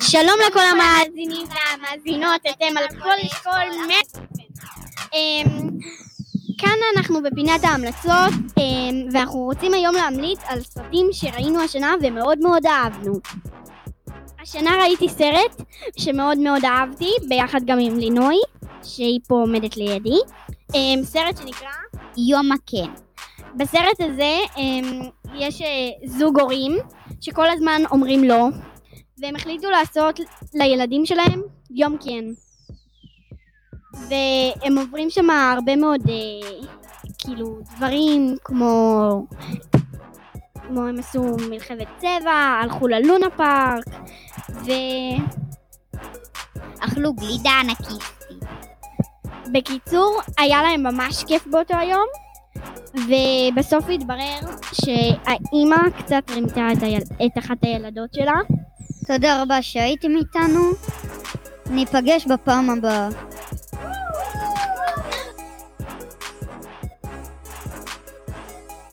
שלום לכל המאזינים והמאזינות, אתם על כל אשכול מ... אמ, כאן אנחנו בפינת ההמלצות, אמ, ואנחנו רוצים היום להמליץ על סרטים שראינו השנה ומאוד מאוד אהבנו. השנה ראיתי סרט שמאוד מאוד אהבתי, ביחד גם עם לינוי, שהיא פה עומדת לידי. אמ, סרט שנקרא יום הכן. בסרט הזה יש אה, זוג הורים שכל הזמן אומרים לא, והם החליטו לעשות לילדים שלהם יום כן. והם עוברים שם הרבה מאוד אה, כאילו דברים כמו כמו הם עשו מלחמת צבע, הלכו ללונה פארק אכלו גלידה ענקיסטית. ובקיצור היה להם ממש כיף באותו היום ובסוף התברר שהאימא קצת רימתה את, היל... את אחת הילדות שלה תודה רבה שהייתם איתנו. ניפגש בפעם הבאה.